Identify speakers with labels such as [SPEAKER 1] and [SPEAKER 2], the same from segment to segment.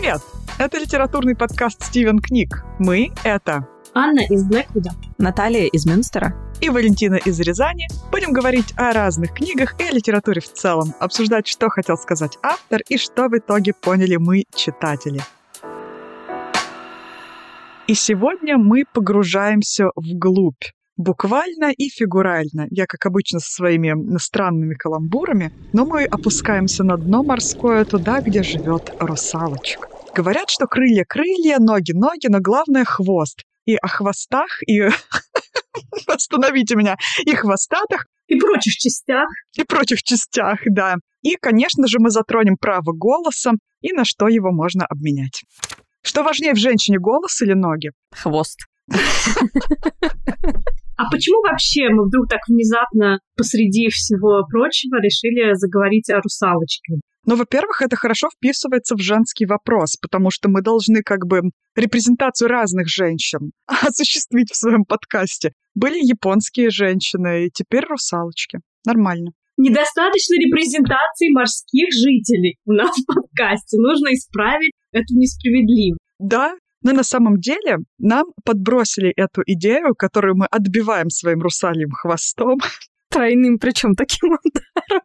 [SPEAKER 1] Привет! Это литературный подкаст «Стивен книг». Мы — это
[SPEAKER 2] Анна из Блэквуда,
[SPEAKER 3] Наталья из Мюнстера
[SPEAKER 1] и Валентина из Рязани. Будем говорить о разных книгах и о литературе в целом, обсуждать, что хотел сказать автор и что в итоге поняли мы, читатели. И сегодня мы погружаемся вглубь буквально и фигурально. Я, как обычно, со своими странными каламбурами, но мы опускаемся на дно морское туда, где живет русалочка. Говорят, что крылья крылья, ноги ноги, но главное хвост. И о хвостах, и... Остановите меня. И хвостатых.
[SPEAKER 2] И прочих частях.
[SPEAKER 1] И прочих частях, да. И, конечно же, мы затронем право голоса и на что его можно обменять. Что важнее в женщине, голос или ноги?
[SPEAKER 3] Хвост.
[SPEAKER 2] А почему вообще мы вдруг так внезапно посреди всего прочего решили заговорить о русалочке?
[SPEAKER 1] Ну, во-первых, это хорошо вписывается в женский вопрос, потому что мы должны как бы репрезентацию разных женщин осуществить в своем подкасте. Были японские женщины, и теперь русалочки. Нормально.
[SPEAKER 2] Недостаточно репрезентации морских жителей у нас в подкасте. Нужно исправить эту несправедливость.
[SPEAKER 1] Да, но на самом деле нам подбросили эту идею, которую мы отбиваем своим русальем хвостом.
[SPEAKER 3] Тройным причем таким ударом.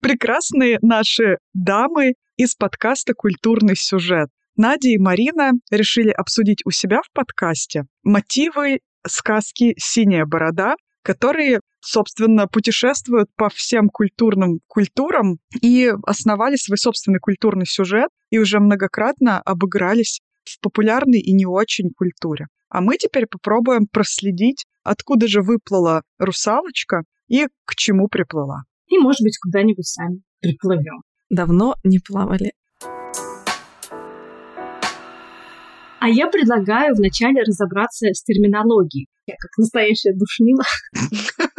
[SPEAKER 1] Прекрасные наши дамы из подкаста «Культурный сюжет». Надя и Марина решили обсудить у себя в подкасте мотивы сказки «Синяя борода», которые, собственно, путешествуют по всем культурным культурам и основали свой собственный культурный сюжет и уже многократно обыгрались в популярной и не очень культуре. А мы теперь попробуем проследить, откуда же выплыла русалочка и к чему приплыла.
[SPEAKER 2] И, может быть, куда-нибудь сами приплывем.
[SPEAKER 3] Давно не плавали.
[SPEAKER 2] А я предлагаю вначале разобраться с терминологией. Я как настоящая душнила.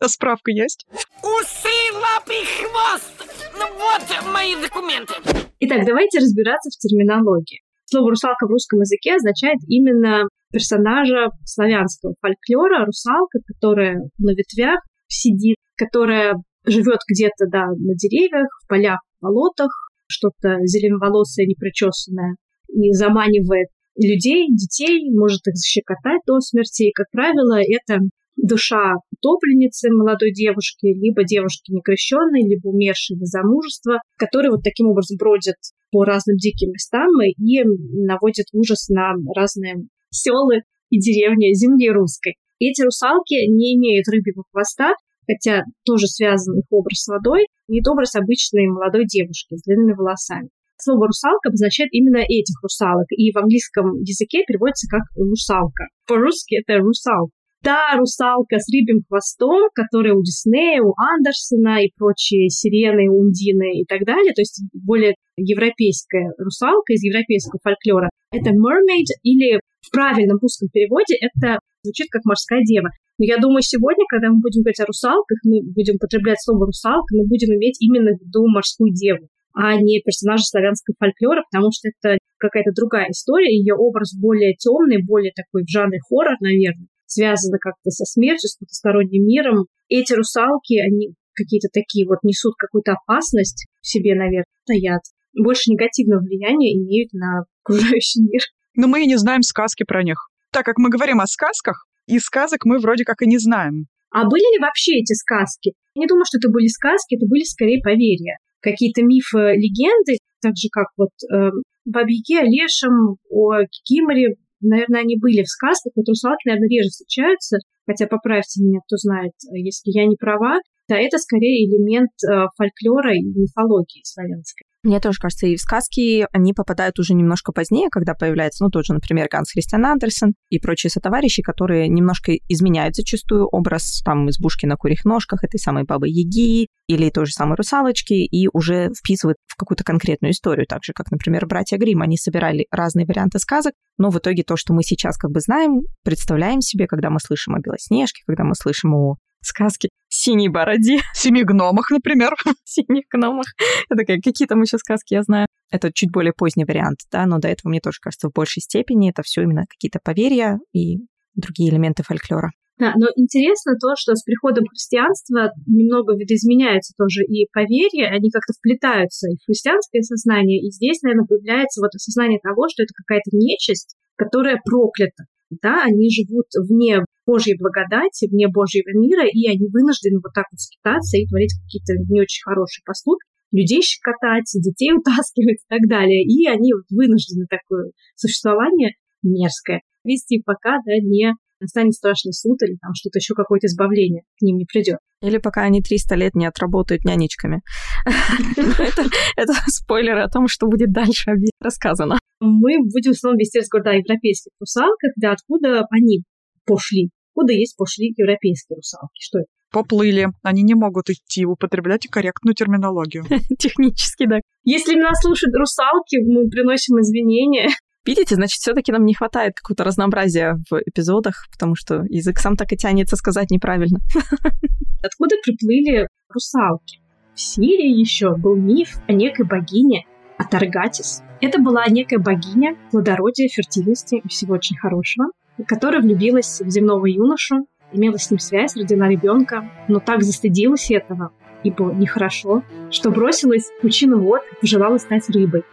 [SPEAKER 1] А справка есть?
[SPEAKER 4] Усы, лапы, хвост! Ну вот мои документы.
[SPEAKER 2] Итак, давайте разбираться в терминологии. Слово «русалка» в русском языке означает именно персонажа славянского фольклора, русалка, которая на ветвях сидит, которая живет где-то, да, на деревьях, в полях, в болотах, что-то зеленоволосое, непричесанное, и заманивает людей, детей, может их защекотать до смерти. И, как правило, это душа утопленницы молодой девушки, либо девушки некрещенной, либо умершей до замужества, которые вот таким образом бродят по разным диким местам и наводят ужас на разные селы и деревни земли русской. Эти русалки не имеют рыбьего хвоста, хотя тоже связан их образ с водой, нет образ обычной молодой девушки с длинными волосами. Слово «русалка» обозначает именно этих русалок, и в английском языке переводится как «русалка». По-русски это «русал» та русалка с рыбьим хвостом, которая у Диснея, у Андерсона и прочие сирены, ундины и так далее, то есть более европейская русалка из европейского фольклора. Это mermaid или в правильном русском переводе это звучит как морская дева. Но я думаю, сегодня, когда мы будем говорить о русалках, мы будем употреблять слово русалка, мы будем иметь именно в виду морскую деву, а не персонажа славянского фольклора, потому что это какая-то другая история, ее образ более темный, более такой в жанре хоррор, наверное связано как-то со смертью, с потусторонним миром. Эти русалки, они какие-то такие вот несут какую-то опасность в себе, наверное, стоят. Больше негативного влияния имеют на окружающий мир.
[SPEAKER 1] Но мы и не знаем сказки про них. Так как мы говорим о сказках, и сказок мы вроде как и не знаем.
[SPEAKER 2] А были ли вообще эти сказки? Я не думаю, что это были сказки, это были скорее поверья. Какие-то мифы, легенды, так же как вот э, Бабьяге, Лешем, о Кикиморе, наверное, они были в сказках, вот русалки, наверное, реже встречаются, хотя поправьте меня, кто знает, если я не права, да, это скорее элемент э, фольклора и мифологии славянской.
[SPEAKER 3] Мне тоже кажется, и в сказки они попадают уже немножко позднее, когда появляется, ну, тот же, например, Ганс Христиан Андерсен и прочие сотоварищи, которые немножко изменяют зачастую образ там избушки на курьих ножках, этой самой бабы Яги или той же самой русалочки, и уже вписывают в какую-то конкретную историю, так же, как, например, братья Грим, они собирали разные варианты сказок, но в итоге то, что мы сейчас как бы знаем, представляем себе, когда мы слышим о Белоснежке, когда мы слышим о сказки синей бороде.
[SPEAKER 1] Семи гномах, например.
[SPEAKER 3] Синих гномах. Я такая, какие там еще сказки я знаю. Это чуть более поздний вариант, да, но до этого, мне тоже кажется, в большей степени это все именно какие-то поверья и другие элементы фольклора.
[SPEAKER 2] Да, но интересно то, что с приходом христианства немного видоизменяются тоже и поверья, они как-то вплетаются и в христианское сознание, и здесь, наверное, появляется вот осознание того, что это какая-то нечисть, которая проклята. Да, они живут вне Божьей благодати, вне Божьего мира, и они вынуждены вот так вот скитаться и творить какие-то не очень хорошие поступки, людей щекотать, детей утаскивать и так далее. И они вот вынуждены такое существование мерзкое вести, пока да, не настанет страшный суд или там что-то еще, какое-то избавление к ним не придет.
[SPEAKER 3] Или пока они 300 лет не отработают нянечками. Это спойлеры о том, что будет дальше рассказано.
[SPEAKER 2] Мы будем основном вести разговор о европейских русалках, да, откуда они пошли, откуда есть пошли европейские русалки, что это?
[SPEAKER 1] Поплыли. Они не могут идти, употреблять корректную терминологию.
[SPEAKER 3] Технически, да.
[SPEAKER 2] Если нас слушают русалки, мы приносим извинения.
[SPEAKER 3] Видите, значит, все-таки нам не хватает какого-то разнообразия в эпизодах, потому что язык сам так и тянется сказать неправильно.
[SPEAKER 2] Откуда приплыли русалки? В Сирии еще был миф о некой богине Атаргатис. Это была некая богиня плодородия, фертильности и всего очень хорошего, которая влюбилась в земного юношу, имела с ним связь, родила ребенка, но так застыдилась этого, и было нехорошо, что бросилась в пучину вод и пожелала стать рыбой.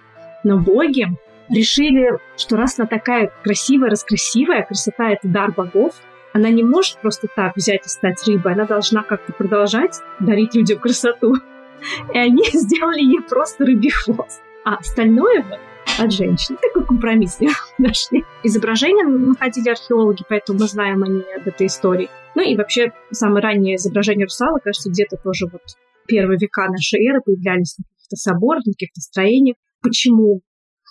[SPEAKER 2] Но боги решили, что раз она такая красивая, раскрасивая, красота — это дар богов, она не может просто так взять и стать рыбой, она должна как-то продолжать дарить людям красоту. И они сделали ей просто рыбий хвост. А остальное от женщин. Такой компромисс нашли. Изображения находили археологи, поэтому мы знаем они об этой истории. Ну и вообще, самые ранние изображения русалок, кажется, где-то тоже вот первые века нашей эры появлялись на каких-то соборах, на каких-то строениях. Почему?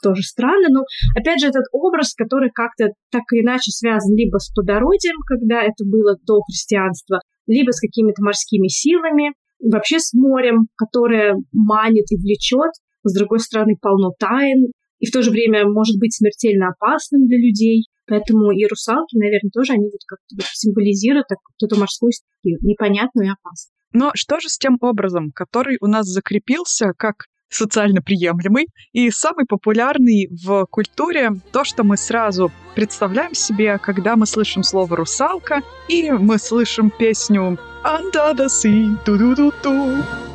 [SPEAKER 2] тоже странно, но опять же этот образ, который как-то так или иначе связан либо с плодородием, когда это было до христианства, либо с какими-то морскими силами, вообще с морем, которое манит и влечет, с другой стороны полно тайн, и в то же время может быть смертельно опасным для людей. Поэтому и русалки, наверное, тоже они вот как-то символизируют так, вот эту морскую стихию, непонятную и опасную.
[SPEAKER 1] Но что же с тем образом, который у нас закрепился как социально приемлемый и самый популярный в культуре то, что мы сразу представляем себе, когда мы слышим слово «русалка» и мы слышим песню «Under the sea, ту-ду-ду-ду».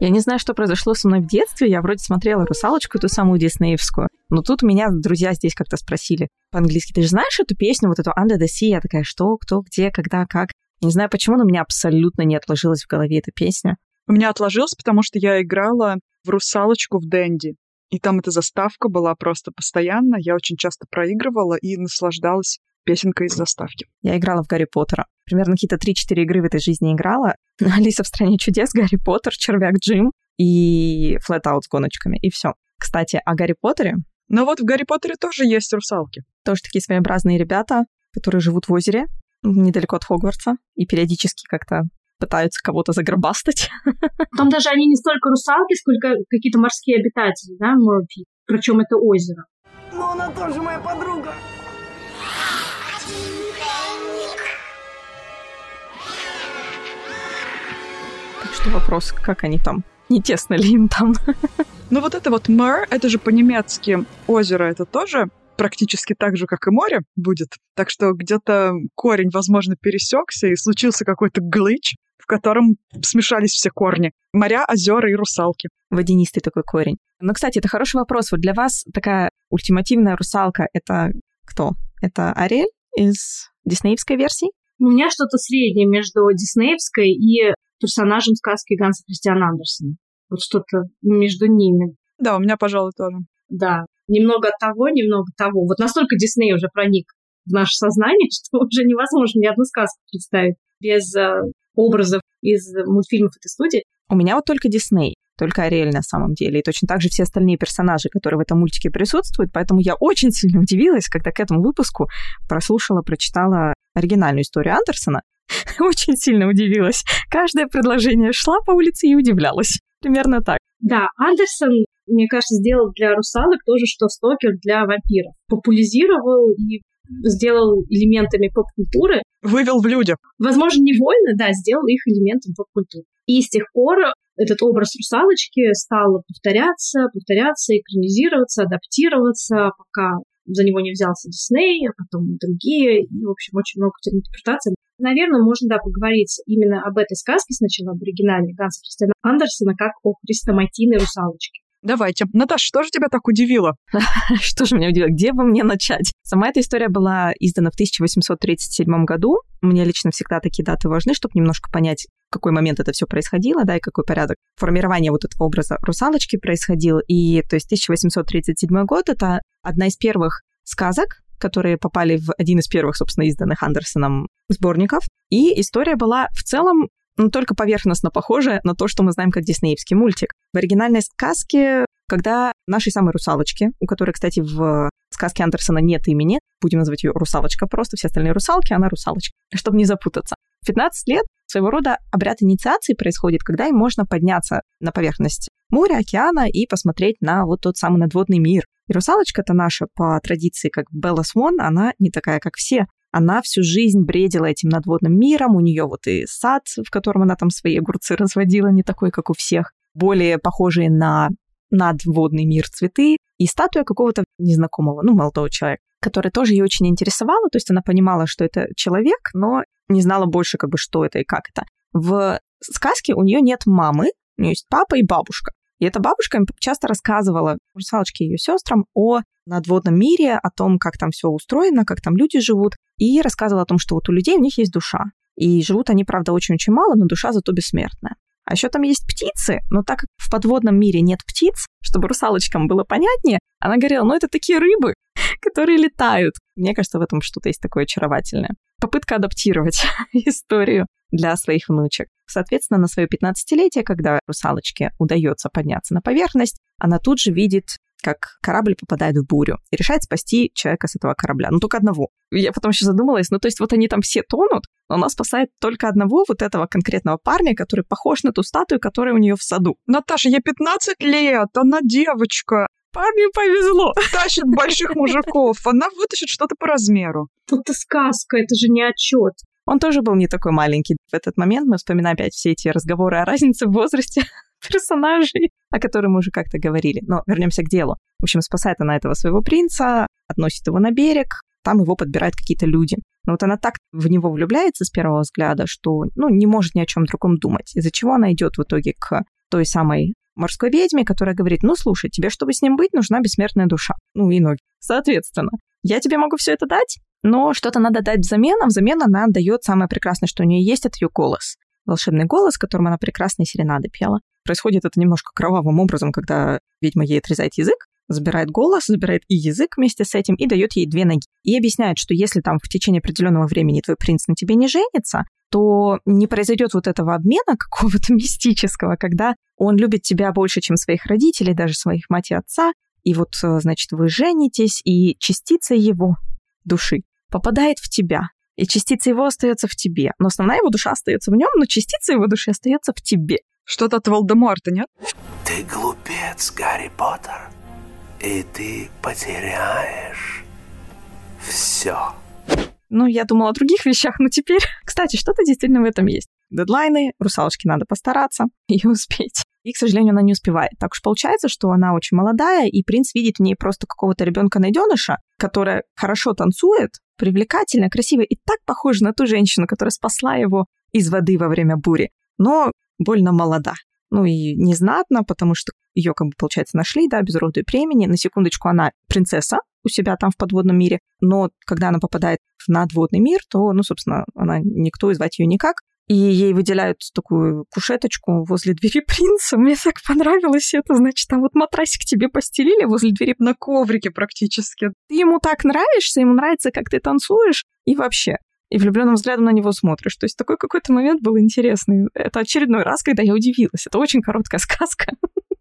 [SPEAKER 3] Я не знаю, что произошло со мной в детстве. Я вроде смотрела «Русалочку», ту самую диснеевскую. Но тут меня друзья здесь как-то спросили по-английски, ты же знаешь эту песню, вот эту «Under the Sea»? Я такая, что, кто, где, когда, как? Не знаю почему, но у меня абсолютно не отложилась в голове эта песня.
[SPEAKER 1] У меня отложилось, потому что я играла в «Русалочку» в Дэнди. И там эта заставка была просто постоянно. Я очень часто проигрывала и наслаждалась песенкой из заставки.
[SPEAKER 3] Я играла в Гарри Поттера. Примерно какие-то 3-4 игры в этой жизни играла. Алиса в стране чудес, Гарри Поттер, Червяк Джим и Флэт-аут с гоночками. И все. Кстати, о Гарри Поттере.
[SPEAKER 1] Но вот в Гарри Поттере тоже есть русалки.
[SPEAKER 3] Тоже такие своеобразные ребята, которые живут в озере недалеко от Хогвартса и периодически как-то пытаются кого-то загробастать.
[SPEAKER 2] Там даже они не столько русалки, сколько какие-то морские обитатели, да, Морпи. Причем это озеро.
[SPEAKER 4] Но она тоже моя подруга.
[SPEAKER 3] Что вопрос, как они там? Не тесно ли им там?
[SPEAKER 1] Ну вот это вот мэр, это же по-немецки озеро, это тоже практически так же, как и море будет. Так что где-то корень, возможно, пересекся, и случился какой-то глыч, в котором смешались все корни. Моря, озера и русалки.
[SPEAKER 3] Водянистый такой корень. Ну, кстати, это хороший вопрос. Вот для вас такая ультимативная русалка — это кто? Это Ариэль из диснеевской версии?
[SPEAKER 2] У меня что-то среднее между диснеевской и персонажем сказки Ганса Кристиана Андерсона. Вот что-то между ними.
[SPEAKER 1] Да, у меня, пожалуй, тоже.
[SPEAKER 2] Да, немного того, немного того. Вот настолько Дисней уже проник в наше сознание, что уже невозможно ни одну сказку представить без э, образов из мультфильмов этой студии.
[SPEAKER 3] У меня вот только Дисней, только Ариэль на самом деле, и точно так же все остальные персонажи, которые в этом мультике присутствуют, поэтому я очень сильно удивилась, когда к этому выпуску прослушала, прочитала оригинальную историю Андерсона. очень сильно удивилась. Каждое предложение шла по улице и удивлялась. Примерно так.
[SPEAKER 2] Да, Андерсон мне кажется, сделал для русалок тоже, что Стокер для вампиров. Популяризировал и сделал элементами поп-культуры.
[SPEAKER 1] Вывел в людях.
[SPEAKER 2] Возможно, невольно, да, сделал их элементом поп-культуры. И с тех пор этот образ русалочки стал повторяться, повторяться, экранизироваться, адаптироваться, пока за него не взялся Дисней, а потом другие, и, в общем, очень много интерпретаций. Наверное, можно, да, поговорить именно об этой сказке сначала, об оригинале Ганса Кристиана Андерсона, как о хрестоматийной русалочке.
[SPEAKER 1] Давайте. Наташа, что же тебя так удивило?
[SPEAKER 3] Что же меня удивило? Где бы мне начать? Сама эта история была издана в 1837 году. Мне лично всегда такие даты важны, чтобы немножко понять, в какой момент это все происходило, да, и какой порядок формирования вот этого образа русалочки происходил. И, то есть, 1837 год — это одна из первых сказок, которые попали в один из первых, собственно, изданных Андерсоном сборников. И история была в целом ну, только поверхностно похожая на то, что мы знаем как диснеевский мультик. В оригинальной сказке, когда нашей самой русалочки, у которой, кстати, в сказке Андерсона нет имени, будем называть ее русалочка просто, все остальные русалки, она русалочка, чтобы не запутаться. В 15 лет своего рода обряд инициации происходит, когда им можно подняться на поверхность моря, океана и посмотреть на вот тот самый надводный мир. И русалочка-то наша по традиции, как Белла Свон, она не такая, как все. Она всю жизнь бредила этим надводным миром, у нее вот и сад, в котором она там свои огурцы разводила, не такой, как у всех, более похожие на надводный мир цветы, и статуя какого-то незнакомого, ну, молодого человека, который тоже ее очень интересовала, то есть она понимала, что это человек, но не знала больше, как бы, что это и как это. В сказке у нее нет мамы, у нее есть папа и бабушка. И эта бабушка часто рассказывала, русалочке и ее сестрам, о надводном мире, о том, как там все устроено, как там люди живут, и рассказывала о том, что вот у людей у них есть душа. И живут они, правда, очень-очень мало, но душа зато бессмертная. А еще там есть птицы, но так как в подводном мире нет птиц, чтобы русалочкам было понятнее, она говорила, ну это такие рыбы, которые летают. Мне кажется, в этом что-то есть такое очаровательное. Попытка адаптировать историю для своих внучек. Соответственно, на свое 15-летие, когда русалочке удается подняться на поверхность, она тут же видит как корабль попадает в бурю и решает спасти человека с этого корабля. Ну, только одного. Я потом еще задумалась, ну, то есть вот они там все тонут, но она спасает только одного вот этого конкретного парня, который похож на ту статую, которая у нее в саду.
[SPEAKER 1] Наташа, ей 15 лет, она девочка.
[SPEAKER 3] Парню повезло.
[SPEAKER 1] Тащит больших мужиков, она вытащит что-то по размеру.
[SPEAKER 2] Тут-то сказка, это же не отчет.
[SPEAKER 3] Он тоже был не такой маленький. В этот момент мы вспоминаем опять все эти разговоры о разнице в возрасте персонажей, о которых мы уже как-то говорили. Но вернемся к делу. В общем, спасает она этого своего принца, относит его на берег, там его подбирают какие-то люди. Но вот она так в него влюбляется с первого взгляда, что ну, не может ни о чем другом думать, из-за чего она идет в итоге к той самой морской ведьме, которая говорит, ну слушай, тебе, чтобы с ним быть, нужна бессмертная душа. Ну и ноги. Соответственно, я тебе могу все это дать, но что-то надо дать взамен, а взамен она дает самое прекрасное, что у нее есть, это ее голос. Волшебный голос, которым она прекрасные серенады пела. Происходит это немножко кровавым образом, когда ведьма ей отрезает язык, забирает голос, забирает и язык вместе с этим и дает ей две ноги. И объясняет, что если там в течение определенного времени твой принц на тебе не женится, то не произойдет вот этого обмена какого-то мистического, когда он любит тебя больше, чем своих родителей, даже своих мать и отца, и вот, э, значит, вы женитесь, и частица его души попадает в тебя, и частица его остается в тебе. Но основная его душа остается в нем, но частица его души остается в тебе.
[SPEAKER 1] Что-то от Волдеморта, нет?
[SPEAKER 5] Ты глупец, Гарри Поттер, и ты потеряешь все.
[SPEAKER 3] Ну, я думала о других вещах, но теперь... Кстати, что-то действительно в этом есть. Дедлайны, русалочке надо постараться и успеть. И, к сожалению, она не успевает. Так уж получается, что она очень молодая, и принц видит в ней просто какого-то ребенка-найденыша, которая хорошо танцует, привлекательная, красивая и так похожа на ту женщину, которая спасла его из воды во время бури, но больно молода. Ну и незнатно, потому что ее, как бы, получается, нашли, да, без роду и племени. На секундочку, она принцесса у себя там в подводном мире, но когда она попадает в надводный мир, то, ну, собственно, она никто, и звать ее никак и ей выделяют такую кушеточку возле двери принца. Мне так понравилось это. Значит, там вот матрасик тебе постелили возле двери
[SPEAKER 1] на коврике практически.
[SPEAKER 3] Ты ему так нравишься, ему нравится, как ты танцуешь, и вообще. И влюбленным взглядом на него смотришь. То есть такой какой-то момент был интересный. Это очередной раз, когда я удивилась. Это очень короткая сказка,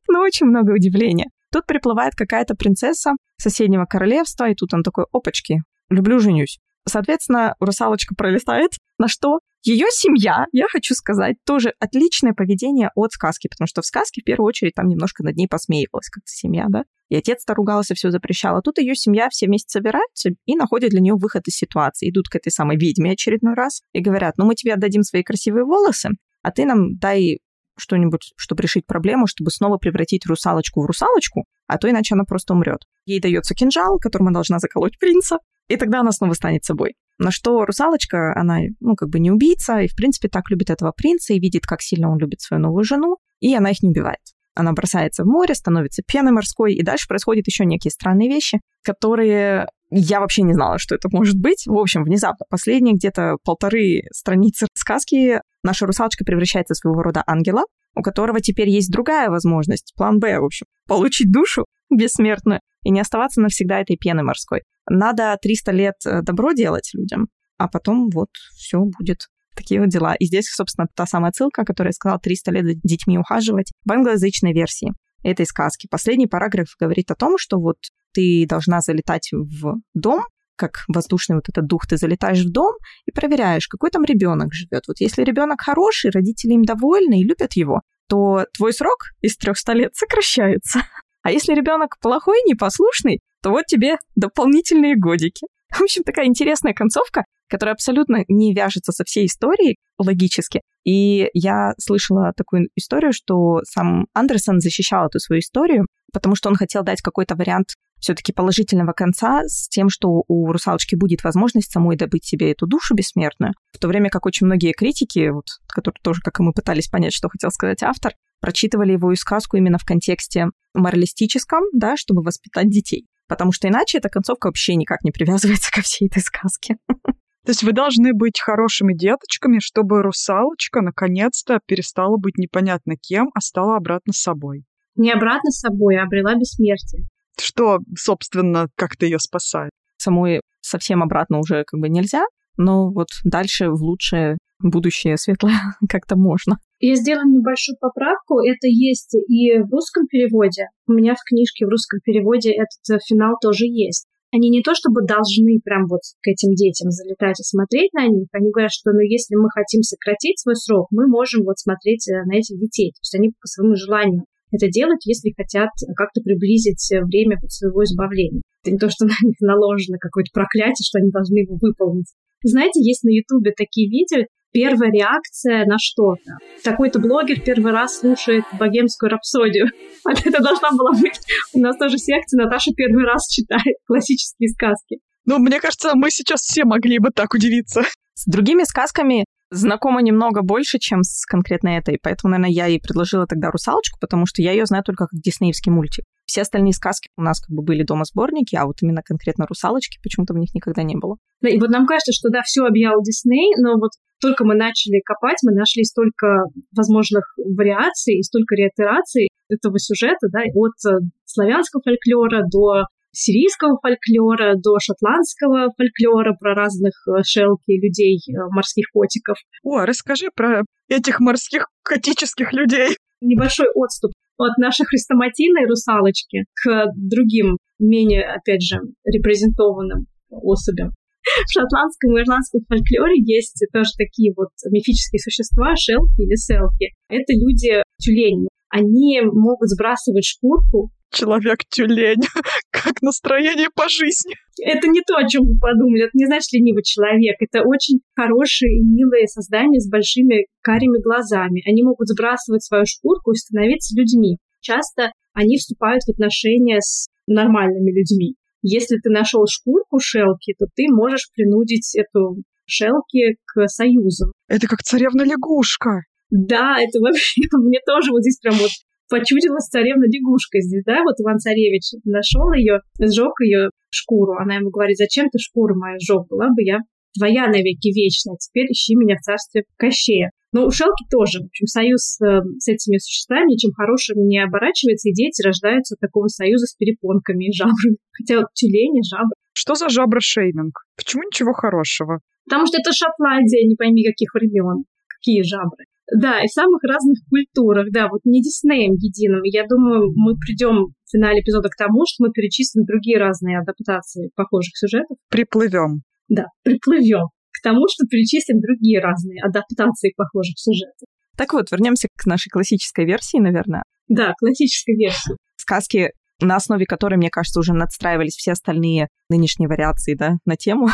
[SPEAKER 3] но очень много удивления. Тут приплывает какая-то принцесса соседнего королевства, и тут он такой, опачки, люблю, женюсь. Соответственно, русалочка пролетает, на что ее семья, я хочу сказать, тоже отличное поведение от сказки, потому что в сказке в первую очередь там немножко над ней посмеивалась как-то семья, да, и отец-то ругался, все запрещал. А тут ее семья все вместе собираются и находят для нее выход из ситуации. Идут к этой самой ведьме очередной раз и говорят, ну мы тебе отдадим свои красивые волосы, а ты нам дай что-нибудь, чтобы решить проблему, чтобы снова превратить русалочку в русалочку, а то иначе она просто умрет. Ей дается кинжал, которым она должна заколоть принца, и тогда она снова станет собой. На что русалочка, она, ну, как бы не убийца, и, в принципе, так любит этого принца и видит, как сильно он любит свою новую жену, и она их не убивает. Она бросается в море, становится пеной морской, и дальше происходят еще некие странные вещи, которые я вообще не знала, что это может быть. В общем, внезапно, последние где-то полторы страницы сказки, наша русалочка превращается в своего рода ангела, у которого теперь есть другая возможность, план Б, в общем, получить душу бессмертную и не оставаться навсегда этой пеной морской. Надо 300 лет э, добро делать людям, а потом вот все будет такие вот дела. И здесь, собственно, та самая ссылка, которая сказала 300 лет детьми ухаживать в англоязычной версии этой сказки. Последний параграф говорит о том, что вот ты должна залетать в дом, как воздушный вот этот дух, ты залетаешь в дом и проверяешь, какой там ребенок живет. Вот если ребенок хороший, родители им довольны и любят его, то твой срок из 300 лет сокращается. А если ребенок плохой, непослушный, то вот тебе дополнительные годики. В общем, такая интересная концовка, которая абсолютно не вяжется со всей историей логически. И я слышала такую историю, что сам Андерсон защищал эту свою историю, потому что он хотел дать какой-то вариант все-таки положительного конца с тем, что у русалочки будет возможность самой добыть себе эту душу бессмертную, в то время как очень многие критики, вот, которые тоже, как и мы, пытались понять, что хотел сказать автор, прочитывали его и сказку именно в контексте моралистическом, да, чтобы воспитать детей. Потому что иначе эта концовка вообще никак не привязывается ко всей этой сказке.
[SPEAKER 1] То есть вы должны быть хорошими деточками, чтобы русалочка наконец-то перестала быть непонятно кем, а стала обратно собой.
[SPEAKER 2] Не обратно собой, а обрела бессмертие.
[SPEAKER 1] Что, собственно, как-то ее спасает?
[SPEAKER 3] Самой совсем обратно уже как бы нельзя, но вот дальше в лучшее будущее светлое как-то можно.
[SPEAKER 2] Я сделала небольшую поправку. Это есть и в русском переводе. У меня в книжке в русском переводе этот финал тоже есть они не то чтобы должны прям вот к этим детям залетать и смотреть на них, они говорят, что ну, если мы хотим сократить свой срок, мы можем вот смотреть э, на этих детей. То есть они по своему желанию это делать, если хотят как-то приблизить время вот своего избавления. Это не то, что на них наложено какое-то проклятие, что они должны его выполнить. Знаете, есть на Ютубе такие видео, первая реакция на что-то. Такой-то блогер первый раз слушает богемскую рапсодию. А это должна была быть у нас тоже секция. Наташа первый раз читает классические сказки.
[SPEAKER 1] Ну, мне кажется, мы сейчас все могли бы так удивиться.
[SPEAKER 3] С другими сказками знакома немного больше, чем с конкретно этой. Поэтому, наверное, я и предложила тогда «Русалочку», потому что я ее знаю только как диснеевский мультик. Все остальные сказки у нас как бы были дома сборники, а вот именно конкретно «Русалочки» почему-то в них никогда не было.
[SPEAKER 2] Да, и вот нам кажется, что да, все объял Дисней, но вот только мы начали копать, мы нашли столько возможных вариаций и столько реитераций этого сюжета, да, от э, славянского фольклора до сирийского фольклора до шотландского фольклора про разных э, шелки людей, э, морских котиков.
[SPEAKER 1] О, расскажи про этих морских котических людей.
[SPEAKER 2] Небольшой отступ от нашей хрестоматийной русалочки к другим, менее, опять же, репрезентованным особям. В шотландском и ирландском фольклоре есть тоже такие вот мифические существа, шелки или селки. Это люди-тюлени. Они могут сбрасывать шкурку
[SPEAKER 1] человек-тюлень. Как настроение по жизни.
[SPEAKER 2] Это не то, о чем вы подумали. Это не значит ленивый человек. Это очень хорошие и милые создания с большими карими глазами. Они могут сбрасывать свою шкурку и становиться людьми. Часто они вступают в отношения с нормальными людьми. Если ты нашел шкурку шелки, то ты можешь принудить эту шелки к союзу.
[SPEAKER 1] Это как царевна-лягушка.
[SPEAKER 2] Да, это вообще мне тоже вот здесь прям вот почудилась царевна-лягушка здесь, да, вот Иван-царевич нашел ее, сжег ее шкуру. Она ему говорит, зачем ты шкуру мою сжег? Была бы я твоя навеки вечная, теперь ищи меня в царстве Кощея. Но у Шелки тоже, в общем, союз э, с этими существами ничем хорошим не оборачивается, и дети рождаются от такого союза с перепонками и жабрами. Хотя вот тюлени, жабры.
[SPEAKER 1] Что за жабра-шейминг? Почему ничего хорошего?
[SPEAKER 2] Потому что это Шотландия, не пойми каких времен. Какие жабры. Да, и в самых разных культурах, да, вот не Диснеем единым. Я думаю, мы придем в финале эпизода к тому, что мы перечислим другие разные адаптации похожих сюжетов.
[SPEAKER 1] Приплывем.
[SPEAKER 2] Да, приплывем к тому, что перечислим другие разные адаптации похожих сюжетов.
[SPEAKER 3] Так вот, вернемся к нашей классической версии, наверное.
[SPEAKER 2] Да, классической версии.
[SPEAKER 3] Сказки, на основе которой, мне кажется, уже надстраивались все остальные нынешние вариации, да, на тему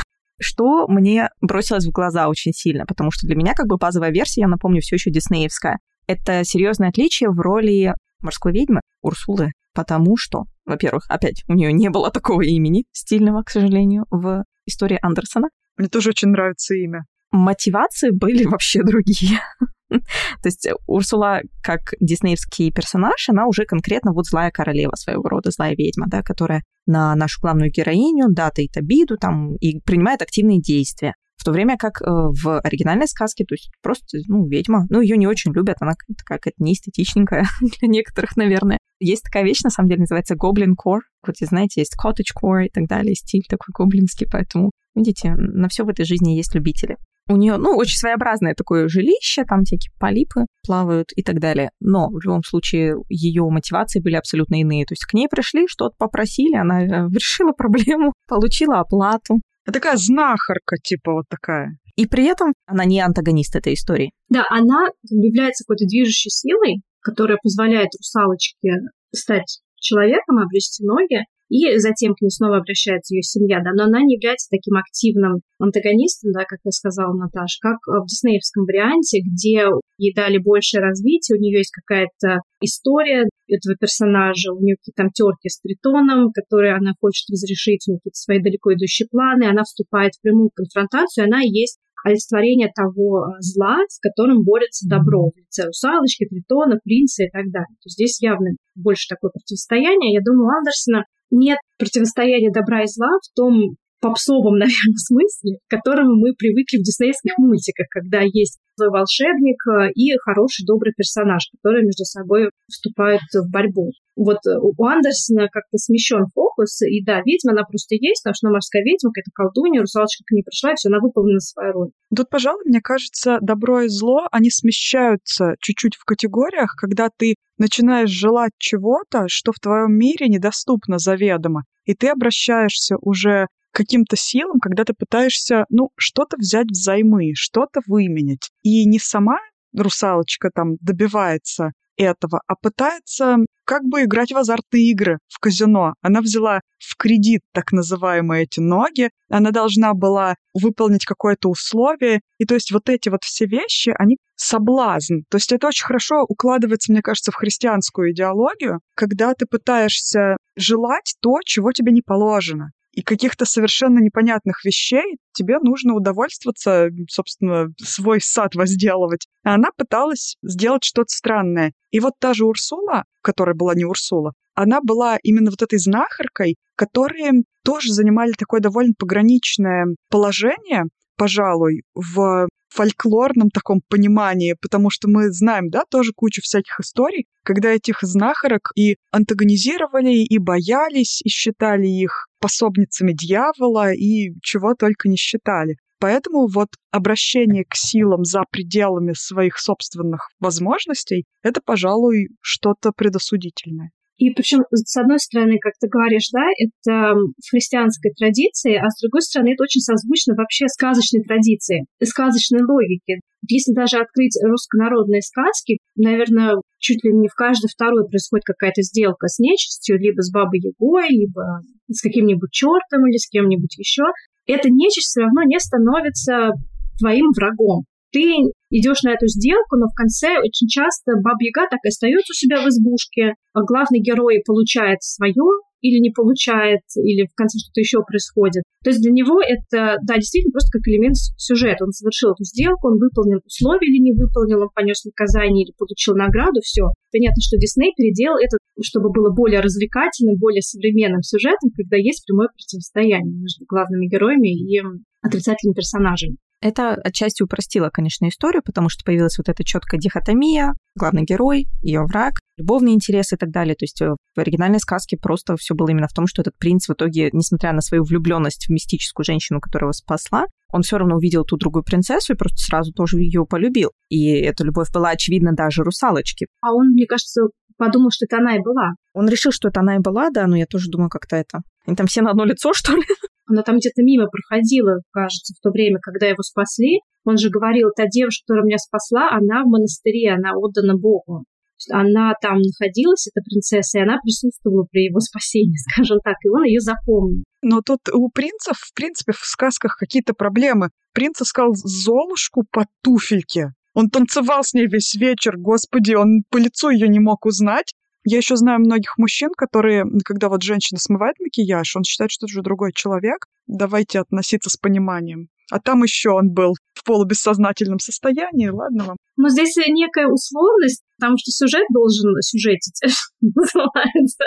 [SPEAKER 3] что мне бросилось в глаза очень сильно, потому что для меня как бы базовая версия, я напомню, все еще диснеевская. Это серьезное отличие в роли морской ведьмы Урсулы, потому что, во-первых, опять, у нее не было такого имени стильного, к сожалению, в истории Андерсона.
[SPEAKER 1] Мне тоже очень нравится имя.
[SPEAKER 3] Мотивации были вообще другие. То есть Урсула, как диснеевский персонаж, она уже конкретно вот злая королева своего рода, злая ведьма, да, которая на нашу главную героиню да, таит обиду там, и принимает активные действия. В то время как э, в оригинальной сказке, то есть просто, ну, ведьма, ну, ее не очень любят, она такая какая-то неэстетичненькая для некоторых, наверное. Есть такая вещь, на самом деле, называется Goblin Core. Вот, знаете, есть Cottage Core и так далее, стиль такой гоблинский, поэтому, видите, на все в этой жизни есть любители. У нее, ну, очень своеобразное такое жилище, там всякие полипы плавают и так далее. Но в любом случае ее мотивации были абсолютно иные. То есть к ней пришли, что-то попросили, она э, решила проблему, получила оплату.
[SPEAKER 1] А такая знахарка, типа вот такая.
[SPEAKER 3] И при этом она не антагонист этой истории.
[SPEAKER 2] Да, она является какой-то движущей силой, которая позволяет русалочке стать человеком, обрести ноги, и затем к ней снова обращается ее семья, да, но она не является таким активным антагонистом, да, как я сказала Наташа, как в диснеевском варианте, где ей дали большее развитие, у нее есть какая-то история этого персонажа, у нее какие-то там терки с Тритоном, которые она хочет разрешить, у нее какие-то свои далеко идущие планы, она вступает в прямую конфронтацию, она есть олицетворение того э, зла, с которым борется добро в лице русалочки, тритона, принца и так далее. То есть здесь явно больше такое противостояние. Я думаю, у Андерсона нет противостояния добра и зла в том попсовом, наверное, смысле, к которому мы привыкли в диснеевских мультиках, когда есть злой волшебник э, и хороший, добрый персонаж, которые между собой вступают в борьбу. Вот э, у Андерсона как-то смещен фокус, и да, ведьма, она просто есть, потому что она морская ведьма, какая-то колдунья, русалочка к ней пришла, и все, она выполнила свою роль.
[SPEAKER 1] Тут, пожалуй, мне кажется, добро и зло, они смещаются чуть-чуть в категориях, когда ты начинаешь желать чего-то, что в твоем мире недоступно заведомо, и ты обращаешься уже каким-то силам, когда ты пытаешься, ну, что-то взять взаймы, что-то выменять. И не сама русалочка там добивается этого, а пытается как бы играть в азартные игры в казино. Она взяла в кредит так называемые эти ноги, она должна была выполнить какое-то условие, и то есть вот эти вот все вещи, они соблазн. То есть это очень хорошо укладывается, мне кажется, в христианскую идеологию, когда ты пытаешься желать то, чего тебе не положено и каких-то совершенно непонятных вещей тебе нужно удовольствоваться, собственно, свой сад возделывать. А она пыталась сделать что-то странное. И вот та же Урсула, которая была не Урсула, она была именно вот этой знахаркой, которые тоже занимали такое довольно пограничное положение, пожалуй, в фольклорном таком понимании, потому что мы знаем, да, тоже кучу всяких историй, когда этих знахарок и антагонизировали, и боялись, и считали их пособницами дьявола, и чего только не считали. Поэтому вот обращение к силам за пределами своих собственных возможностей — это, пожалуй, что-то предосудительное.
[SPEAKER 2] И причем, с одной стороны, как ты говоришь, да, это в христианской традиции, а с другой стороны, это очень созвучно вообще сказочной традиции, сказочной логике. Если даже открыть руссконародные сказки, наверное, чуть ли не в каждой второй происходит какая-то сделка с нечистью, либо с бабой Ягой, либо с каким-нибудь чертом или с кем-нибудь еще. Эта нечисть все равно не становится твоим врагом ты идешь на эту сделку, но в конце очень часто Баба-Яга так и остается у себя в избушке, а главный герой получает свое или не получает, или в конце что-то еще происходит. То есть для него это, да, действительно просто как элемент сюжета. Он совершил эту сделку, он выполнил условия или не выполнил, он понес наказание или получил награду, все. Понятно, что Дисней переделал это, чтобы было более развлекательным, более современным сюжетом, когда есть прямое противостояние между главными героями и отрицательными персонажами.
[SPEAKER 3] Это отчасти упростило, конечно, историю, потому что появилась вот эта четкая дихотомия, главный герой, ее враг, любовный интерес и так далее. То есть э, в оригинальной сказке просто все было именно в том, что этот принц в итоге, несмотря на свою влюбленность в мистическую женщину, которая его спасла, он все равно увидел ту другую принцессу и просто сразу тоже ее полюбил. И эта любовь была очевидна даже русалочке.
[SPEAKER 2] А он, мне кажется, подумал, что это она и была.
[SPEAKER 3] Он решил, что это она и была, да, но я тоже думаю, как-то это... Они там все на одно лицо, что ли?
[SPEAKER 2] Она там где-то мимо проходила, кажется, в то время, когда его спасли. Он же говорил, та девушка, которая меня спасла, она в монастыре, она отдана Богу. Она там находилась, эта принцесса, и она присутствовала при его спасении, скажем так, и он ее запомнил.
[SPEAKER 1] Но тут у принцев, в принципе, в сказках какие-то проблемы. Принц искал Золушку под туфельки. Он танцевал с ней весь вечер, господи, он по лицу ее не мог узнать. Я еще знаю многих мужчин, которые, когда вот женщина смывает макияж, он считает, что это уже другой человек. Давайте относиться с пониманием. А там еще он был в полубессознательном состоянии, ладно вам.
[SPEAKER 2] Но здесь некая условность, потому что сюжет должен сюжетить, называется.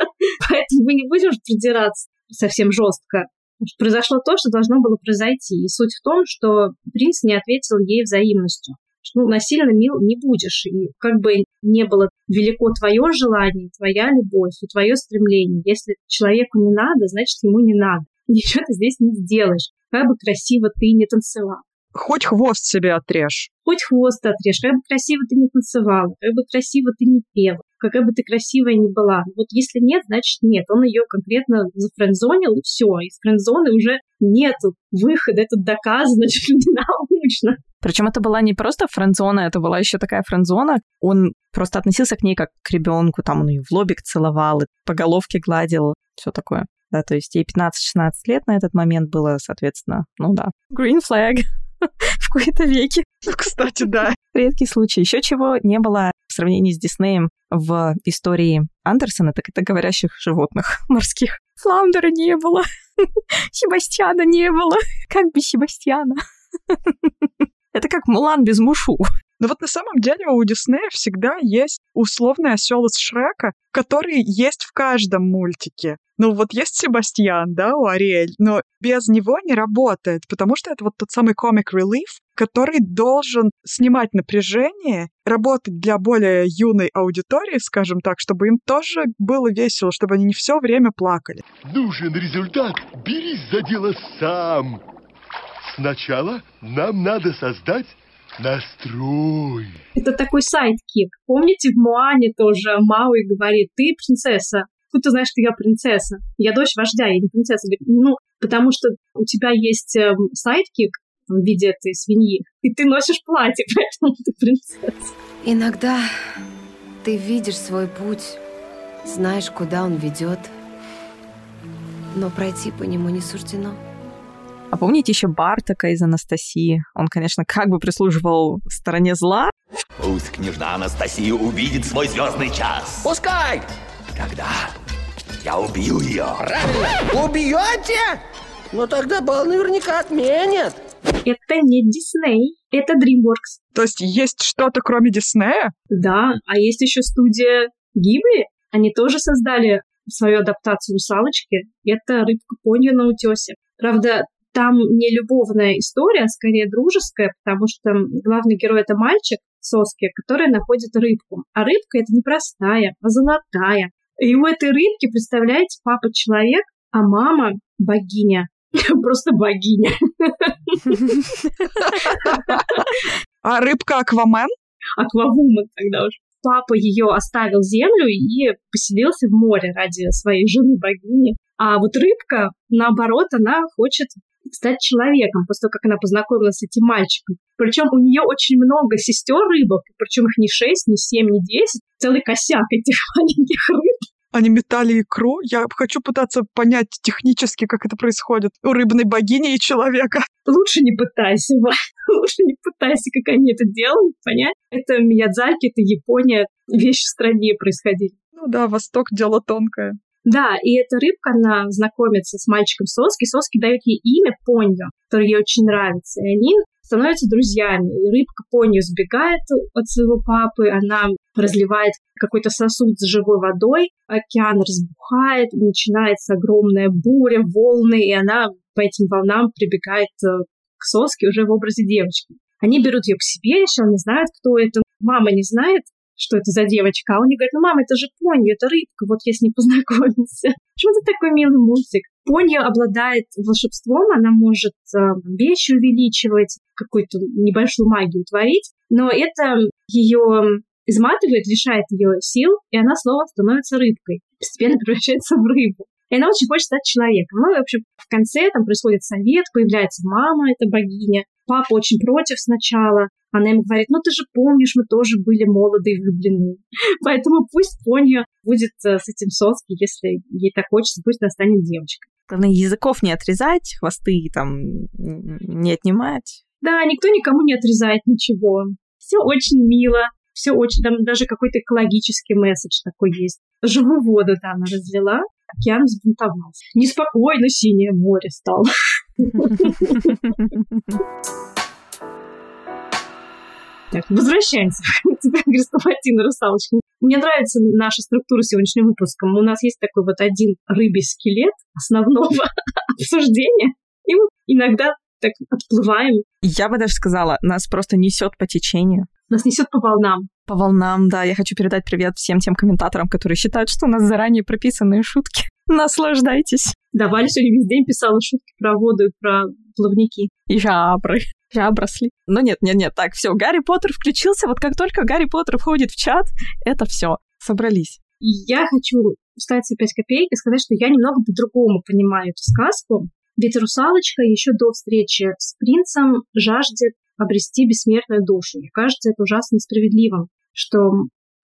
[SPEAKER 2] Поэтому мы не будем придираться совсем жестко. Произошло то, что должно было произойти. И суть в том, что принц не ответил ей взаимностью ну, насильно мил не будешь. И как бы не было велико твое желание, твоя любовь и твое стремление. Если человеку не надо, значит, ему не надо. Ничего ты здесь не сделаешь. Как бы красиво ты не танцевал.
[SPEAKER 1] Хоть хвост себе отрежь.
[SPEAKER 2] Хоть хвост отрежь. Как бы красиво ты не танцевала, как бы красиво ты не пела, какая бы ты красивая ни была. Вот если нет, значит нет. Он ее конкретно зафрендзонил, и все. Из френдзоны уже нету выхода. Это доказано чуть ли не научно.
[SPEAKER 3] Причем это была не просто френдзона, это была еще такая френдзона. Он просто относился к ней как к ребенку, там он ее в лобик целовал, и по головке гладил, все такое. Да, то есть ей 15-16 лет на этот момент было, соответственно, ну да, green flag в какой-то веке.
[SPEAKER 1] Ну, кстати, да.
[SPEAKER 3] Редкий случай. Еще чего не было в сравнении с Диснеем в истории Андерсона, так это говорящих животных морских. Флаундера не было. Себастьяна не было. Как без Себастьяна? Это как Мулан без Мушу.
[SPEAKER 1] Но вот на самом деле у Диснея всегда есть условный осел из Шрека, который есть в каждом мультике. Ну вот есть Себастьян, да, у Ариэль, но без него не работает, потому что это вот тот самый comic relief, который должен снимать напряжение, работать для более юной аудитории, скажем так, чтобы им тоже было весело, чтобы они не все время плакали.
[SPEAKER 6] Нужен результат, берись за дело сам. Сначала нам надо создать настрой.
[SPEAKER 2] Это такой sidekick. Помните, в Муане тоже Мауи говорит, ты принцесса. Откуда ты знаешь, что я принцесса? Я дочь вождя, я не принцесса. Говорит, ну, потому что у тебя есть эм, sidekick в виде этой свиньи, и ты носишь платье, поэтому ты принцесса.
[SPEAKER 7] Иногда ты видишь свой путь, знаешь, куда он ведет, но пройти по нему не суждено.
[SPEAKER 3] А помните еще Бартака из Анастасии? Он, конечно, как бы прислуживал стороне зла.
[SPEAKER 8] Пусть княжна Анастасия увидит свой звездный час.
[SPEAKER 4] Пускай!
[SPEAKER 8] Когда я убью ее.
[SPEAKER 4] Правильно! Убьете? Ну тогда бал наверняка отменят.
[SPEAKER 2] Это не Дисней, это DreamWorks.
[SPEAKER 1] То есть есть что-то кроме Диснея?
[SPEAKER 2] Да, а есть еще студия Гибли. Они тоже создали свою адаптацию русалочки. Это рыбка Понья на утесе. Правда, там не любовная история, а скорее дружеская, потому что главный герой — это мальчик, соски, который находит рыбку. А рыбка — это не простая, а золотая. И у этой рыбки, представляете, папа человек, а мама богиня. Просто богиня.
[SPEAKER 1] А рыбка Аквамен?
[SPEAKER 2] Аквавумен тогда уже. Папа ее оставил землю и поселился в море ради своей жены богини. А вот рыбка, наоборот, она хочет стать человеком после того, как она познакомилась с этим мальчиком. Причем у нее очень много сестер рыбок, причем их не шесть, не семь, не десять, целый косяк этих маленьких рыб.
[SPEAKER 1] Они метали икру. Я хочу пытаться понять технически, как это происходит у рыбной богини и человека.
[SPEAKER 2] Лучше не пытайся, Лучше не пытайся, как они это делают, понять. Это Миядзаки, это Япония. Вещи в стране происходили.
[SPEAKER 1] Ну да, Восток — дело тонкое.
[SPEAKER 2] Да, и эта рыбка, она знакомится с мальчиком Соски. Соски дает ей имя Поньо, которое ей очень нравится. И они становятся друзьями. И рыбка Поньо сбегает от своего папы, она разливает какой-то сосуд с живой водой, океан разбухает, начинается огромная буря, волны, и она по этим волнам прибегает э, к Соске уже в образе девочки. Они берут ее к себе, еще не знают, кто это. Мама не знает, что это за девочка. А он мне говорит, ну, мама, это же Понья, это рыбка, вот я с ней познакомился. Почему это такой милый мультик? Понья обладает волшебством, она может э, вещи увеличивать, какую-то небольшую магию творить, но это ее изматывает, лишает ее сил, и она снова становится рыбкой, постепенно превращается в рыбу. И она очень хочет стать человеком. Ну, в общем, в конце там происходит совет, появляется мама, это богиня. Папа очень против сначала. Она ему говорит, ну ты же помнишь, мы тоже были молоды и влюблены. Поэтому пусть Понья будет э, с этим соски, если ей так хочется, пусть она станет девочкой.
[SPEAKER 3] Главное, языков не отрезать, хвосты там не отнимать.
[SPEAKER 2] Да, никто никому не отрезает ничего. Все очень мило, все очень, там даже какой-то экологический месседж такой есть. Живую воду-то она разлила, океан взбунтовался. Неспокойно синее море стало. Так, возвращаемся к тебе, Хрестоматина Русалочка. Мне нравится наша структура сегодняшнего выпуска. У нас есть такой вот один рыбий скелет основного обсуждения, и мы иногда так отплываем.
[SPEAKER 3] Я бы даже сказала, нас просто несет по течению.
[SPEAKER 2] Нас несет по волнам.
[SPEAKER 3] По волнам, да. Я хочу передать привет всем тем комментаторам, которые считают, что у нас заранее прописанные шутки. Наслаждайтесь.
[SPEAKER 2] Да, Валя сегодня весь день писала шутки про воду и про плавники.
[SPEAKER 3] Жабры. Жабросли. Но нет, нет, нет, так, все, Гарри Поттер включился. Вот как только Гарри Поттер входит в чат, это все, собрались.
[SPEAKER 2] Я хочу встать себе 5 копеек и сказать, что я немного по-другому понимаю эту сказку. Ведь русалочка еще до встречи с принцем жаждет обрести бессмертную душу. Мне кажется, это ужасно несправедливым, что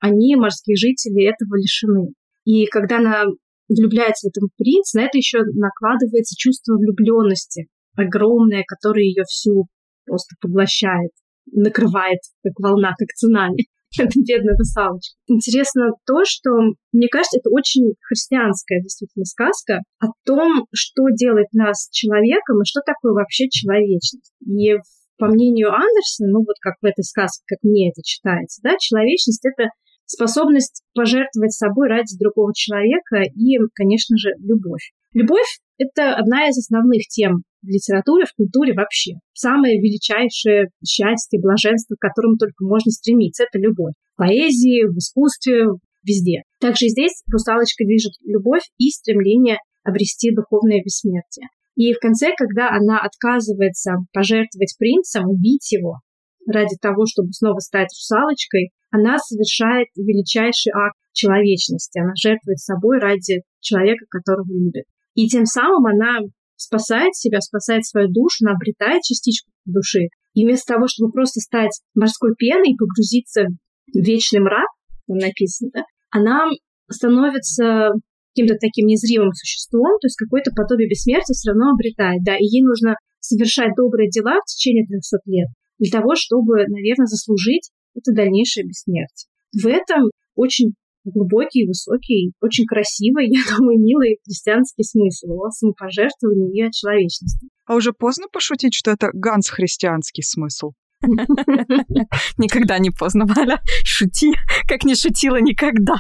[SPEAKER 2] они, морские жители, этого лишены. И когда она влюбляется в этого принца, на это еще накладывается чувство влюбленности огромное, которое ее всю просто поглощает, накрывает, как волна, как цунами. Это бедная русалочка. Интересно то, что, мне кажется, это очень христианская действительно сказка о том, что делает нас человеком и что такое вообще человечность. И по мнению Андерсона, ну вот как в этой сказке, как мне это читается, да, человечность — это способность пожертвовать собой ради другого человека и, конечно же, любовь. Любовь — это одна из основных тем в литературе, в культуре вообще. Самое величайшее счастье, блаженство, к которому только можно стремиться, это любовь. В поэзии, в искусстве, везде. Также здесь русалочка движет любовь и стремление обрести духовное бессмертие. И в конце, когда она отказывается пожертвовать принцем, убить его ради того, чтобы снова стать русалочкой, она совершает величайший акт человечности. Она жертвует собой ради человека, которого любит. И тем самым она спасает себя, спасает свою душу, она обретает частичку души. И вместо того, чтобы просто стать морской пеной и погрузиться в вечный мрак, там написано, да, она становится каким-то таким незримым существом, то есть какое-то подобие бессмертия все равно обретает, да, и ей нужно совершать добрые дела в течение 300 лет для того, чтобы, наверное, заслужить это дальнейшее бессмертие. В этом очень глубокий, высокий, очень красивый, я думаю, милый христианский смысл о самопожертвовании и о человечности.
[SPEAKER 1] А уже поздно пошутить, что это ганс христианский смысл?
[SPEAKER 3] Никогда не поздно, Валя. Шути, как не шутила никогда.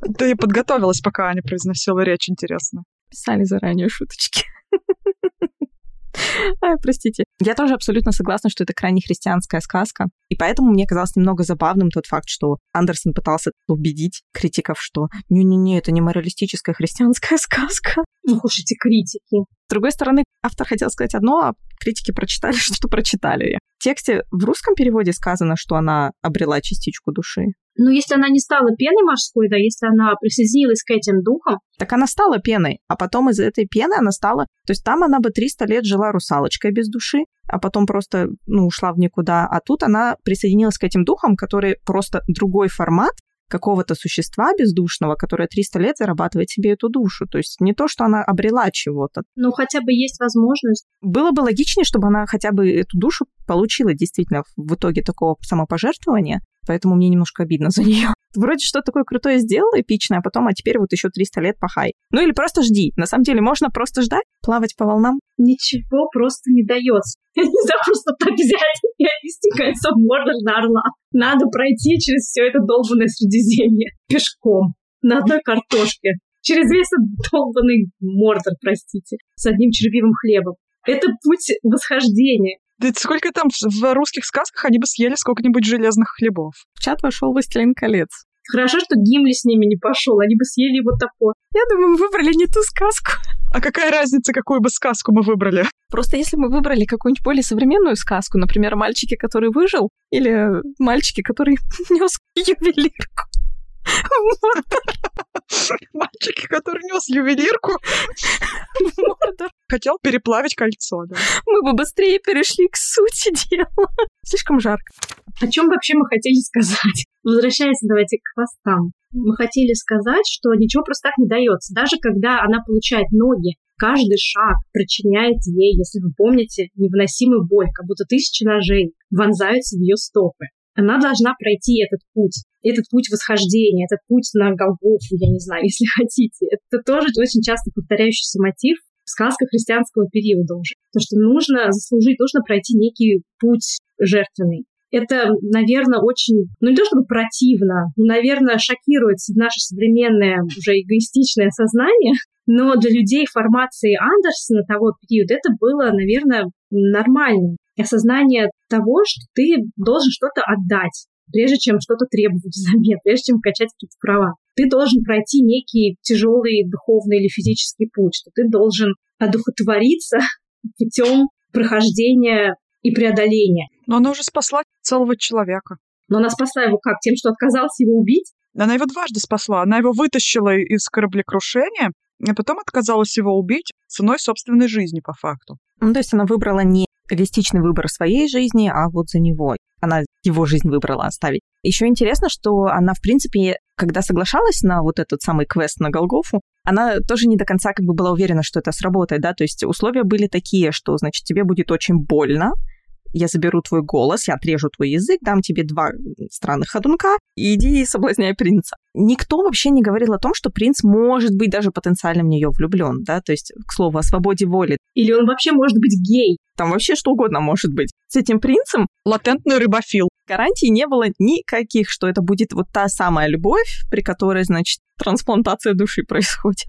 [SPEAKER 1] Да я подготовилась, пока Аня произносила речь, интересно.
[SPEAKER 3] Писали заранее шуточки. Ай, простите. Я тоже абсолютно согласна, что это крайне христианская сказка. И поэтому мне казалось немного забавным тот факт, что Андерсон пытался убедить критиков, что не-не-не, это не моралистическая христианская сказка.
[SPEAKER 2] Ну уж эти критики.
[SPEAKER 3] С другой стороны, автор хотел сказать одно, а критики прочитали, что прочитали. В тексте в русском переводе сказано, что она обрела частичку души.
[SPEAKER 2] Ну, если она не стала пеной морской, да, если она присоединилась к этим духам.
[SPEAKER 3] Так она стала пеной, а потом из этой пены она стала... То есть там она бы 300 лет жила русалочкой без души, а потом просто, ну, ушла в никуда. А тут она присоединилась к этим духам, которые просто другой формат, какого-то существа бездушного, которое 300 лет зарабатывает себе эту душу. То есть не то, что она обрела чего-то.
[SPEAKER 2] Ну, хотя бы есть возможность.
[SPEAKER 3] Было бы логичнее, чтобы она хотя бы эту душу получила действительно в итоге такого самопожертвования, поэтому мне немножко обидно за нее. Вроде что такое крутое сделала, эпичное, а потом, а теперь вот еще 300 лет пахай. Ну или просто жди. На самом деле можно просто ждать, плавать по волнам.
[SPEAKER 2] Ничего просто не дается. Нельзя просто так взять и отвести кольцо в Мордор на Орла. Надо пройти через все это долбанное Средиземье пешком на одной картошке. Через весь этот долбанный Мордор, простите, с одним червивым хлебом. Это путь восхождения.
[SPEAKER 1] Да сколько там в русских сказках они бы съели сколько-нибудь железных хлебов.
[SPEAKER 3] В чат вошел «Властелин колец».
[SPEAKER 2] Хорошо, что Гимли с ними не пошел, они бы съели его топор.
[SPEAKER 3] Я думаю, мы выбрали не ту сказку.
[SPEAKER 1] А какая разница, какую бы сказку мы выбрали?
[SPEAKER 3] Просто если мы выбрали какую-нибудь более современную сказку, например, «Мальчики, который выжил», или «Мальчики, который нес ювелирку»,
[SPEAKER 1] Мальчики, который нес ювелирку. Хотел переплавить кольцо, да.
[SPEAKER 3] Мы бы быстрее перешли к сути дела. Слишком жарко.
[SPEAKER 2] О чем вообще мы хотели сказать? Возвращаясь, давайте к хвостам. Мы хотели сказать, что ничего просто так не дается. Даже когда она получает ноги, каждый шаг причиняет ей, если вы помните, невыносимую боль, как будто тысячи ножей вонзаются в ее стопы. Она должна пройти этот путь, этот путь восхождения, этот путь на Голгофу, я не знаю, если хотите. Это тоже очень часто повторяющийся мотив в сказках христианского периода уже. То, что нужно заслужить, нужно пройти некий путь жертвенный. Это, наверное, очень, ну не то чтобы противно, но, наверное, шокирует наше современное уже эгоистичное сознание, но для людей формации Андерсона того периода это было, наверное, нормально. Осознание того, что ты должен что-то отдать, прежде чем что-то требовать взамен, прежде чем качать какие-то права. Ты должен пройти некий тяжелый духовный или физический путь, что ты должен одухотвориться путем прохождения и преодоления.
[SPEAKER 1] Но она уже спасла целого человека.
[SPEAKER 2] Но она спасла его как? Тем, что отказалась его убить?
[SPEAKER 1] Она его дважды спасла. Она его вытащила из кораблекрушения, а потом отказалась его убить ценой собственной жизни, по факту.
[SPEAKER 3] Ну, то есть она выбрала не эгоистичный выбор своей жизни, а вот за него. Она его жизнь выбрала оставить. Еще интересно, что она, в принципе, когда соглашалась на вот этот самый квест на Голгофу, она тоже не до конца как бы была уверена, что это сработает, да, то есть условия были такие, что, значит, тебе будет очень больно, я заберу твой голос, я отрежу твой язык, дам тебе два странных ходунка, и иди и соблазняй принца. Никто вообще не говорил о том, что принц может быть даже потенциально в нее влюблен, да, то есть, к слову, о свободе воли.
[SPEAKER 2] Или он вообще может быть гей.
[SPEAKER 3] Там вообще что угодно может быть. С этим принцем
[SPEAKER 1] латентный рыбофил.
[SPEAKER 3] Гарантий не было никаких, что это будет вот та самая любовь, при которой, значит, трансплантация души происходит.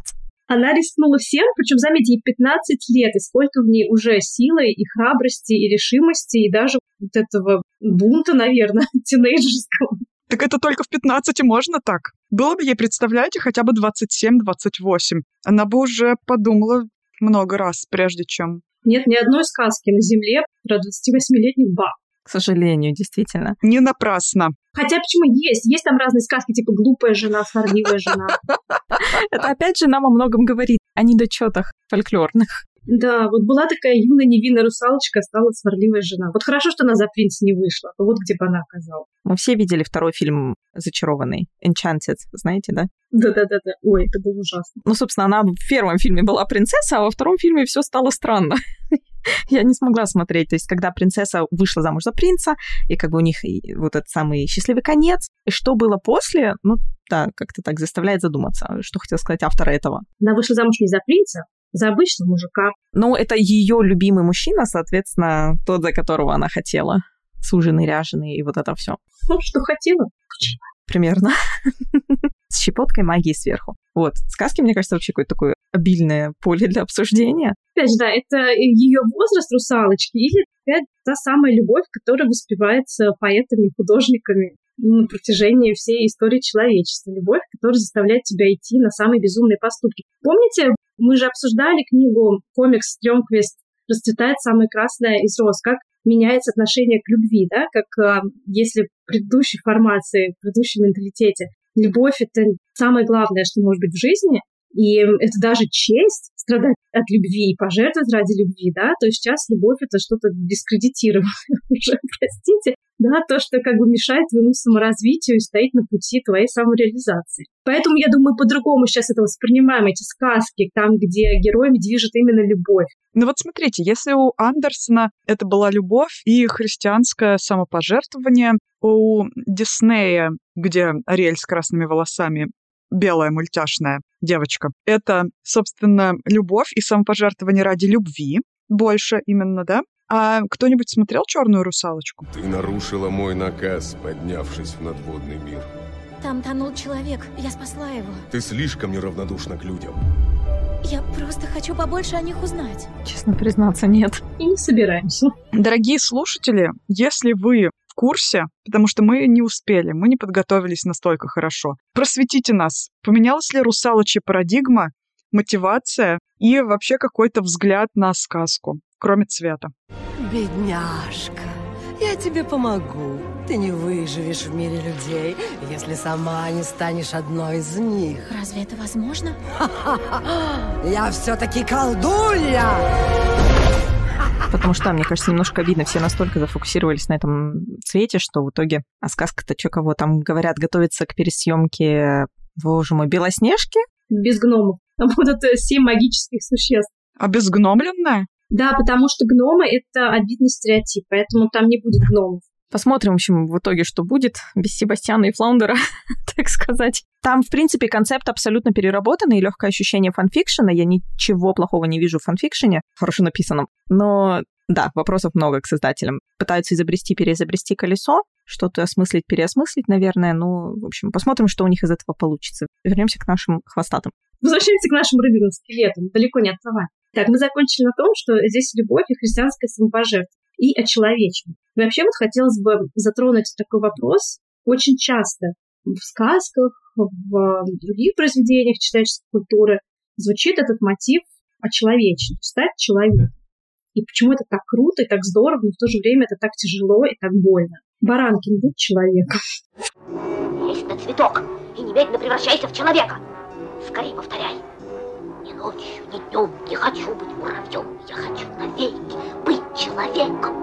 [SPEAKER 2] Она рискнула всем, причем, заметьте, ей 15 лет, и сколько в ней уже силы и храбрости, и решимости, и даже вот этого бунта, наверное, тинейджерского.
[SPEAKER 1] Так это только в 15 можно так. Было бы ей, представляете, хотя бы 27-28. Она бы уже подумала много раз, прежде чем...
[SPEAKER 2] Нет ни одной сказки на Земле про 28-летних баб.
[SPEAKER 3] К сожалению, действительно.
[SPEAKER 1] Не напрасно.
[SPEAKER 2] Хотя почему есть? Есть там разные сказки, типа «Глупая жена», «Сварливая жена».
[SPEAKER 3] Это опять же нам о многом говорит, о недочетах фольклорных.
[SPEAKER 2] Да, вот была такая юная невинная русалочка, стала сварливая жена. Вот хорошо, что она за принца не вышла, а вот где бы она оказалась.
[SPEAKER 3] Мы все видели второй фильм «Зачарованный», «Enchanted», знаете, да?
[SPEAKER 2] Да-да-да. Ой, это было ужасно.
[SPEAKER 3] Ну, собственно, она в первом фильме была принцесса, а во втором фильме все стало странно. Я не смогла смотреть. То есть, когда принцесса вышла замуж за принца, и как бы у них вот этот самый счастливый конец, и что было после, ну, да, как-то так заставляет задуматься, что хотел сказать автор этого.
[SPEAKER 2] Она вышла замуж не за принца, за обычного мужика.
[SPEAKER 3] Ну, это ее любимый мужчина, соответственно, тот, за которого она хотела. Суженый, ряженый и вот это все.
[SPEAKER 2] Ну, что хотела,
[SPEAKER 3] Примерно. С щепоткой магии сверху. Вот. Сказки, мне кажется, вообще какое-то такое обильное поле для обсуждения.
[SPEAKER 2] Опять же, да, это ее возраст русалочки или опять та самая любовь, которая воспевается поэтами, художниками на протяжении всей истории человечества. Любовь, которая заставляет тебя идти на самые безумные поступки. Помните, мы же обсуждали книгу комикс «Стрёмквест. Расцветает самое красное из роз», как меняется отношение к любви, да, как э, если в предыдущей формации, в предыдущем менталитете любовь — это самое главное, что может быть в жизни, и это даже честь страдать от любви и пожертвовать ради любви, да, то сейчас любовь — это что-то дискредитированное уже, простите, да, то, что как бы мешает твоему саморазвитию и стоит на пути твоей самореализации. Поэтому, я думаю, по-другому сейчас это воспринимаем, эти сказки, там, где героями движет именно любовь.
[SPEAKER 1] Ну вот смотрите, если у Андерсона это была любовь и христианское самопожертвование, у Диснея, где Ариэль с красными волосами белая мультяшная девочка. Это, собственно, любовь и самопожертвование ради любви больше именно, да? А кто-нибудь смотрел «Черную русалочку»?
[SPEAKER 6] Ты нарушила мой наказ, поднявшись в надводный мир.
[SPEAKER 9] Там тонул человек, я спасла его.
[SPEAKER 6] Ты слишком неравнодушна к людям.
[SPEAKER 9] Я просто хочу побольше о них узнать.
[SPEAKER 3] Честно признаться, нет.
[SPEAKER 2] И не собираемся.
[SPEAKER 1] Дорогие слушатели, если вы курсе, потому что мы не успели, мы не подготовились настолько хорошо. Просветите нас, поменялась ли русалочья парадигма, мотивация и вообще какой-то взгляд на сказку, кроме цвета?
[SPEAKER 10] Бедняжка, я тебе помогу. Ты не выживешь в мире людей, если сама не станешь одной из них.
[SPEAKER 9] Разве это возможно?
[SPEAKER 10] Я все-таки колдунья!
[SPEAKER 3] Потому что, мне кажется, немножко видно, все настолько зафокусировались на этом цвете, что в итоге... А сказка-то что, кого там говорят, готовится к пересъемке, боже мой, Белоснежки?
[SPEAKER 2] Без гномов. Там будут семь магических существ.
[SPEAKER 1] Обезгномленная?
[SPEAKER 2] Да, потому что гномы — это обидный стереотип, поэтому там не будет гномов.
[SPEAKER 3] Посмотрим, в общем, в итоге, что будет без Себастьяна и Флаундера, так сказать. Там, в принципе, концепт абсолютно переработанный, и легкое ощущение фанфикшена. Я ничего плохого не вижу в фанфикшене, хорошо написанном. Но да, вопросов много к создателям. Пытаются изобрести, переизобрести колесо, что-то осмыслить, переосмыслить, наверное. Ну, в общем, посмотрим, что у них из этого получится. Вернемся к нашим хвостатым.
[SPEAKER 2] Возвращаемся к нашим рыбьим скелетам, далеко не отставать. Так, мы закончили на том, что здесь любовь и христианское самопожертвование и очеловечивание. Вообще вот хотелось бы затронуть такой вопрос. Очень часто в сказках, в других произведениях человеческой культуры звучит этот мотив очеловечен, стать человеком. И почему это так круто и так здорово, но в то же время это так тяжело и так больно. Баранкин, будь человеком.
[SPEAKER 11] Есть на цветок и немедленно превращайся в человека. Скорее повторяй. Ни ночью, ни днем не хочу быть муравьем. Я хочу навеки быть человеком.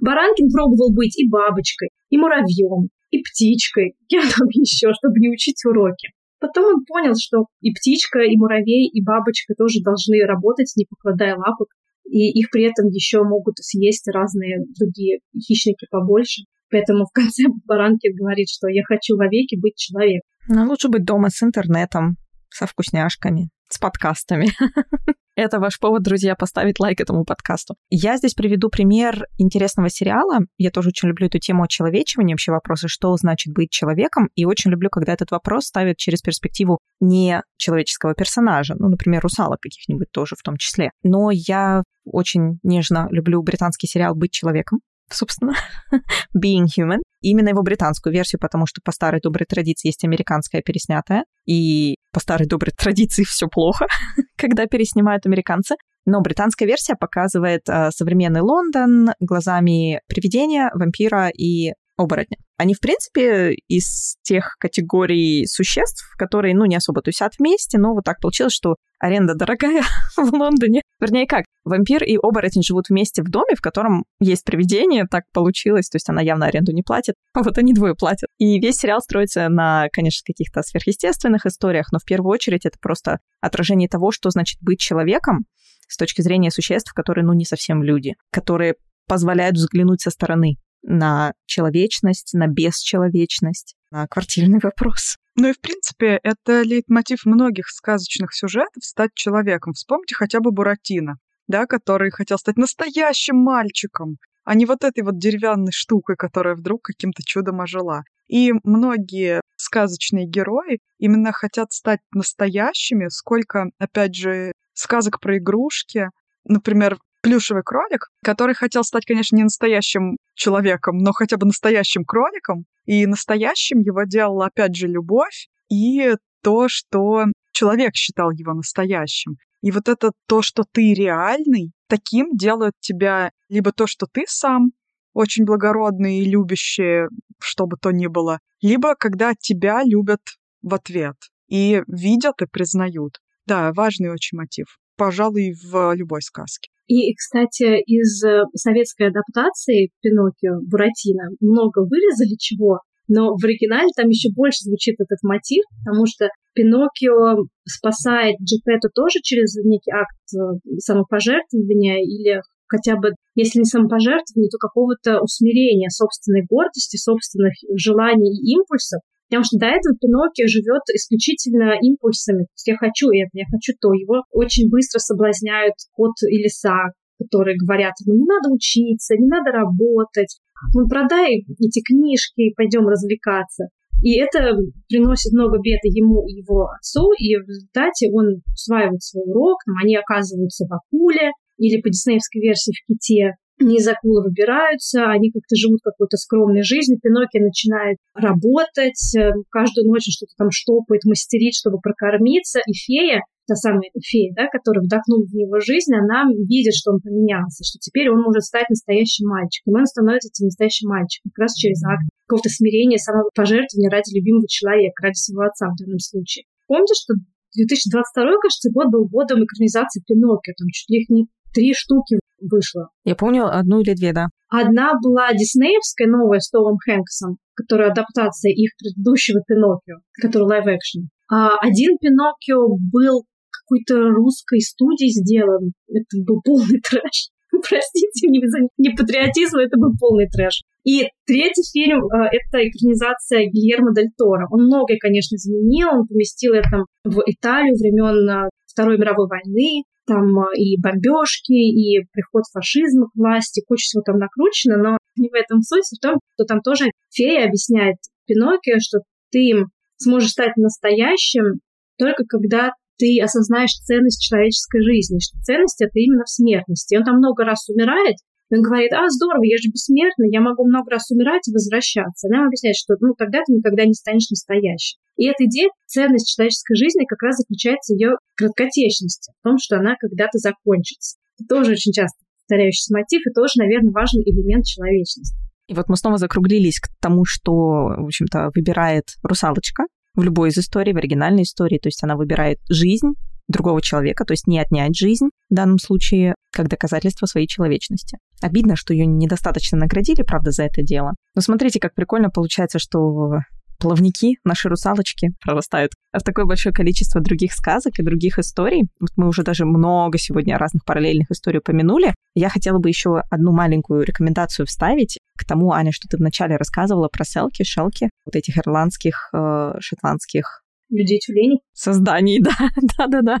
[SPEAKER 2] Баранкин пробовал быть и бабочкой, и муравьем, и птичкой, кем там еще, чтобы не учить уроки. Потом он понял, что и птичка, и муравей, и бабочка тоже должны работать, не покладая лапок, и их при этом еще могут съесть разные другие хищники побольше. Поэтому в конце Баранкин говорит, что я хочу вовеки быть человеком.
[SPEAKER 3] Ну, лучше быть дома с интернетом, со вкусняшками, с подкастами. Это ваш повод, друзья, поставить лайк этому подкасту. Я здесь приведу пример интересного сериала. Я тоже очень люблю эту тему очеловечивания, вообще вопросы, что значит быть человеком, и очень люблю, когда этот вопрос ставят через перспективу не человеческого персонажа, ну, например, русалок каких-нибудь тоже в том числе. Но я очень нежно люблю британский сериал «Быть человеком», собственно, Being Human. Именно его британскую версию, потому что по старой доброй традиции есть американская переснятая, и по старой доброй традиции все плохо, когда переснимают американцы. Но британская версия показывает э, современный Лондон глазами привидения, вампира и оборотня. Они, в принципе, из тех категорий существ, которые, ну, не особо тусят вместе, но вот так получилось, что аренда дорогая в Лондоне. Вернее, как, вампир и оборотень живут вместе в доме, в котором есть привидение, так получилось, то есть она явно аренду не платит, а вот они двое платят. И весь сериал строится на, конечно, каких-то сверхъестественных историях, но в первую очередь это просто отражение того, что значит быть человеком с точки зрения существ, которые, ну, не совсем люди, которые позволяют взглянуть со стороны на человечность, на бесчеловечность, на квартирный вопрос.
[SPEAKER 1] Ну и, в принципе, это лейтмотив многих сказочных сюжетов «стать человеком». Вспомните хотя бы Буратино, да, который хотел стать настоящим мальчиком, а не вот этой вот деревянной штукой, которая вдруг каким-то чудом ожила. И многие сказочные герои именно хотят стать настоящими, сколько, опять же, сказок про игрушки. Например, плюшевый кролик, который хотел стать, конечно, не настоящим человеком, но хотя бы настоящим кроликом. И настоящим его делала, опять же, любовь и то, что человек считал его настоящим. И вот это то, что ты реальный, таким делает тебя либо то, что ты сам очень благородный и любящий, что бы то ни было, либо когда тебя любят в ответ и видят и признают. Да, важный очень мотив. Пожалуй, в любой сказке.
[SPEAKER 2] И, кстати, из э, советской адаптации Пиноккио Буратино много вырезали чего, но в оригинале там еще больше звучит этот мотив, потому что Пиноккио спасает Джипету тоже через некий акт э, самопожертвования или хотя бы, если не самопожертвования, то какого-то усмирения собственной гордости, собственных желаний и импульсов, Потому что до этого Пиноккио живет исключительно импульсами. То есть я хочу это, я хочу то. Его очень быстро соблазняют кот и лиса, которые говорят ему, не надо учиться, не надо работать, ну, продай эти книжки, пойдем развлекаться. И это приносит много бед ему и его отцу, и в результате он усваивает свой урок, там, они оказываются в акуле, или по диснеевской версии в ките, не из акулы выбираются, они как-то живут какой-то скромной жизнью. Пиноккио начинает работать, э, каждую ночь что-то там штопает, мастерит, чтобы прокормиться. И фея, та самая фея, да, которая вдохнула в него жизнь, она видит, что он поменялся, что теперь он может стать настоящим мальчиком. И он становится этим настоящим мальчиком как раз через акт какого-то смирения, самопожертвования ради любимого человека, ради своего отца в данном случае. Помните, что 2022, кажется, год был годом экранизации Пиноккио. Там чуть ли их не три штуки вышло.
[SPEAKER 3] Я помню одну или две, да.
[SPEAKER 2] Одна была диснеевская, новая, с Томом Хэнксом, которая адаптация их предыдущего Пиноккио, который live-action. А один Пиноккио был какой-то русской студии сделан. Это был полный трэш. Простите мне за непатриотизм, это был полный трэш. И третий фильм э, — это экранизация Гильермо Дель Торо. Он многое, конечно, изменил. Он поместил это в Италию времен э, Второй мировой войны. Там э, и бомбежки, и приход фашизма к власти, куча всего там накручено, но не в этом суть, в том, что там тоже фея объясняет Пиноккио, что ты сможешь стать настоящим только когда ты осознаешь ценность человеческой жизни, что ценность это именно в смертности. И он там много раз умирает, и он говорит, а, здорово, я же бессмертный, я могу много раз умирать и возвращаться. Она ему объясняет, что ну, тогда ты никогда не станешь настоящим. И эта идея, ценность человеческой жизни как раз заключается в ее краткотечности, в том, что она когда-то закончится. Это тоже очень часто повторяющийся мотив и тоже, наверное, важный элемент человечности.
[SPEAKER 3] И вот мы снова закруглились к тому, что, в общем-то, выбирает русалочка в любой из историй, в оригинальной истории. То есть она выбирает жизнь другого человека, то есть не отнять жизнь в данном случае как доказательство своей человечности. Обидно, что ее недостаточно наградили, правда, за это дело. Но смотрите, как прикольно получается, что плавники, наши русалочки прорастают в такое большое количество других сказок и других историй. Вот мы уже даже много сегодня разных параллельных историй упомянули. Я хотела бы еще одну маленькую рекомендацию вставить к тому, Аня, что ты вначале рассказывала про селки, шелки, вот этих ирландских, э, шотландских
[SPEAKER 2] Людей-тюленей?
[SPEAKER 3] Созданий, да, да-да-да,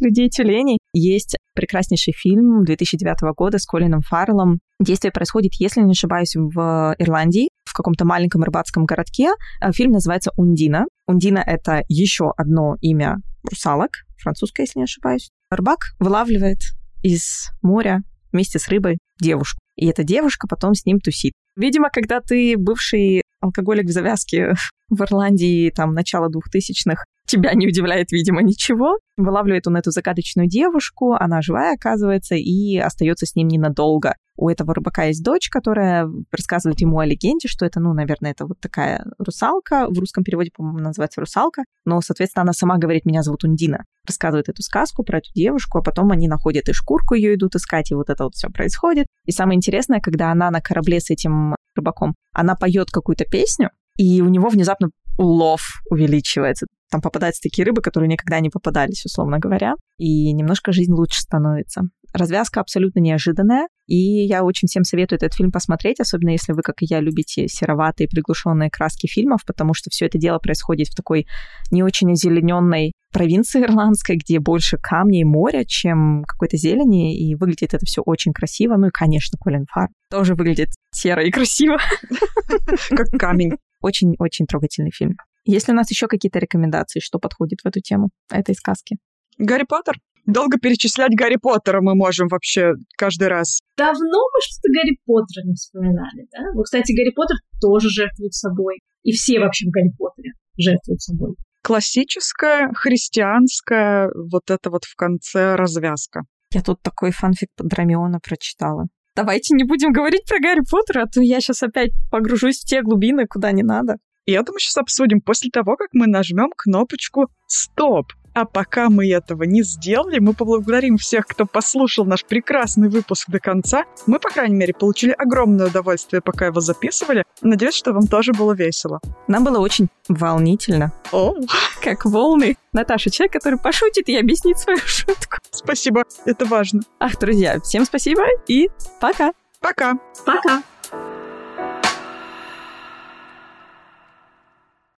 [SPEAKER 3] людей-тюленей. Есть прекраснейший фильм 2009 года с Колином Фарреллом. Действие происходит, если не ошибаюсь, в Ирландии, в каком-то маленьком рыбацком городке. Э, фильм называется «Ундина». «Ундина» — это еще одно имя русалок, французское, если не ошибаюсь. Рыбак вылавливает из моря вместе с рыбой девушку. И эта девушка потом с ним тусит. Видимо, когда ты бывший алкоголик в завязке в Ирландии, там, начало двухтысячных, тебя не удивляет, видимо, ничего. Вылавливает он эту загадочную девушку, она живая, оказывается, и остается с ним ненадолго. У этого рыбака есть дочь, которая рассказывает ему о легенде, что это, ну, наверное, это вот такая русалка. В русском переводе, по-моему, называется русалка. Но, соответственно, она сама говорит, меня зовут Ундина. Рассказывает эту сказку про эту девушку, а потом они находят и шкурку ее идут искать, и вот это вот все происходит. И самое интересное, когда она на корабле с этим рыбаком, она поет какую-то песню, и у него внезапно улов увеличивается. Там попадаются такие рыбы, которые никогда не попадались, условно говоря, и немножко жизнь лучше становится. Развязка абсолютно неожиданная, и я очень всем советую этот фильм посмотреть, особенно если вы, как и я, любите сероватые приглушенные краски фильмов, потому что все это дело происходит в такой не очень озелененной провинции ирландской, где больше камней и моря, чем какой-то зелени, и выглядит это все очень красиво. Ну и, конечно, Колин Фар тоже выглядит серо и красиво.
[SPEAKER 1] Как камень.
[SPEAKER 3] Очень-очень трогательный фильм. Есть ли у нас еще какие-то рекомендации, что подходит в эту тему этой сказки?
[SPEAKER 1] Гарри Поттер. Долго перечислять Гарри Поттера мы можем вообще каждый раз.
[SPEAKER 2] Давно мы что-то Гарри Поттера не вспоминали, да? Вот, кстати, Гарри Поттер тоже жертвует собой. И все вообще в Гарри Поттере жертвуют собой.
[SPEAKER 1] Классическая, христианская, вот это вот в конце развязка.
[SPEAKER 3] Я тут такой фанфик под Драмиона прочитала. Давайте не будем говорить про Гарри Поттера, а то я сейчас опять погружусь в те глубины, куда не надо.
[SPEAKER 1] И это мы сейчас обсудим после того, как мы нажмем кнопочку «Стоп». А пока мы этого не сделали, мы поблагодарим всех, кто послушал наш прекрасный выпуск до конца. Мы, по крайней мере, получили огромное удовольствие, пока его записывали. Надеюсь, что вам тоже было весело.
[SPEAKER 3] Нам было очень волнительно.
[SPEAKER 1] О,
[SPEAKER 3] как волны. Наташа, человек, который пошутит и объяснит свою шутку.
[SPEAKER 1] Спасибо, это важно.
[SPEAKER 3] Ах, друзья, всем спасибо и пока.
[SPEAKER 1] Пока.
[SPEAKER 2] Пока.